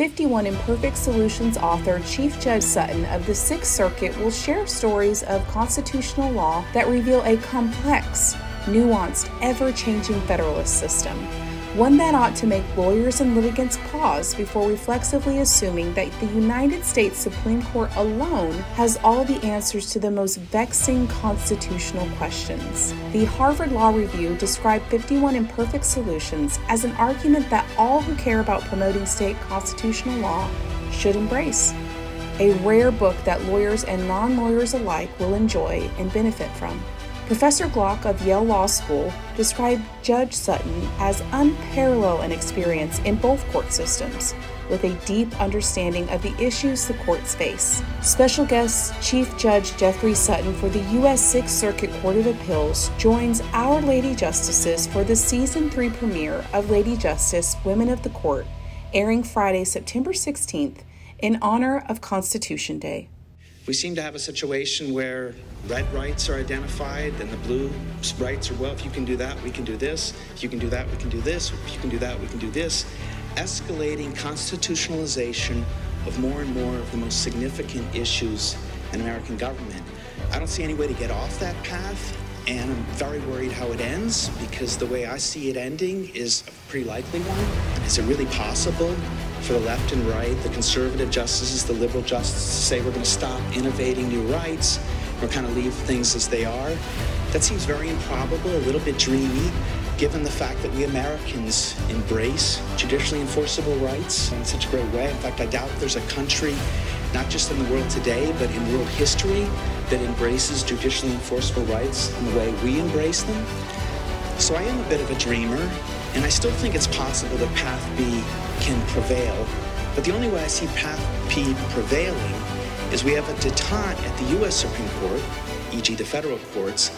51 Imperfect Solutions author Chief Judge Sutton of the Sixth Circuit will share stories of constitutional law that reveal a complex, nuanced, ever changing federalist system one that ought to make lawyers and litigants pause before reflexively assuming that the United States Supreme Court alone has all the answers to the most vexing constitutional questions. The Harvard Law Review described 51 Imperfect Solutions as an argument that all who care about promoting state constitutional law should embrace. A rare book that lawyers and non lawyers alike will enjoy and benefit from. Professor Gluck of Yale Law School described Judge Sutton as unparalleled in experience in both court systems, with a deep understanding of the issues the courts face. Special guest Chief Judge Jeffrey Sutton for the U.S. Sixth Circuit Court of Appeals joins Our Lady Justices for the season 3 premiere of Lady Justice Women of the Court, airing Friday, September 16th, in honor of Constitution Day. We seem to have a situation where red rights are identified and the blue rights are, well, if you can do that, we can do this. If you can do that, we can do this. If you can do that, we can do this. Escalating constitutionalization of more and more of the most significant issues in American government. I don't see any way to get off that path, and I'm very worried how it ends because the way I see it ending is a pretty likely one. Is it really possible for the left and right, the conservative justices, the liberal justices, to say we're going to stop innovating new rights, or kind of leave things as they are. That seems very improbable, a little bit dreamy, given the fact that we Americans embrace judicially enforceable rights in such a great way. In fact, I doubt there's a country, not just in the world today, but in world history, that embraces judicially enforceable rights in the way we embrace them. So I am a bit of a dreamer, and I still think it's possible that Path B can prevail. But the only way I see Path P prevailing is we have a detente at the U.S. Supreme Court, e.g. the federal courts,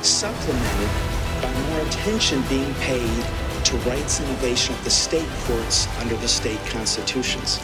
supplemented by more attention being paid to rights innovation of the state courts under the state constitutions.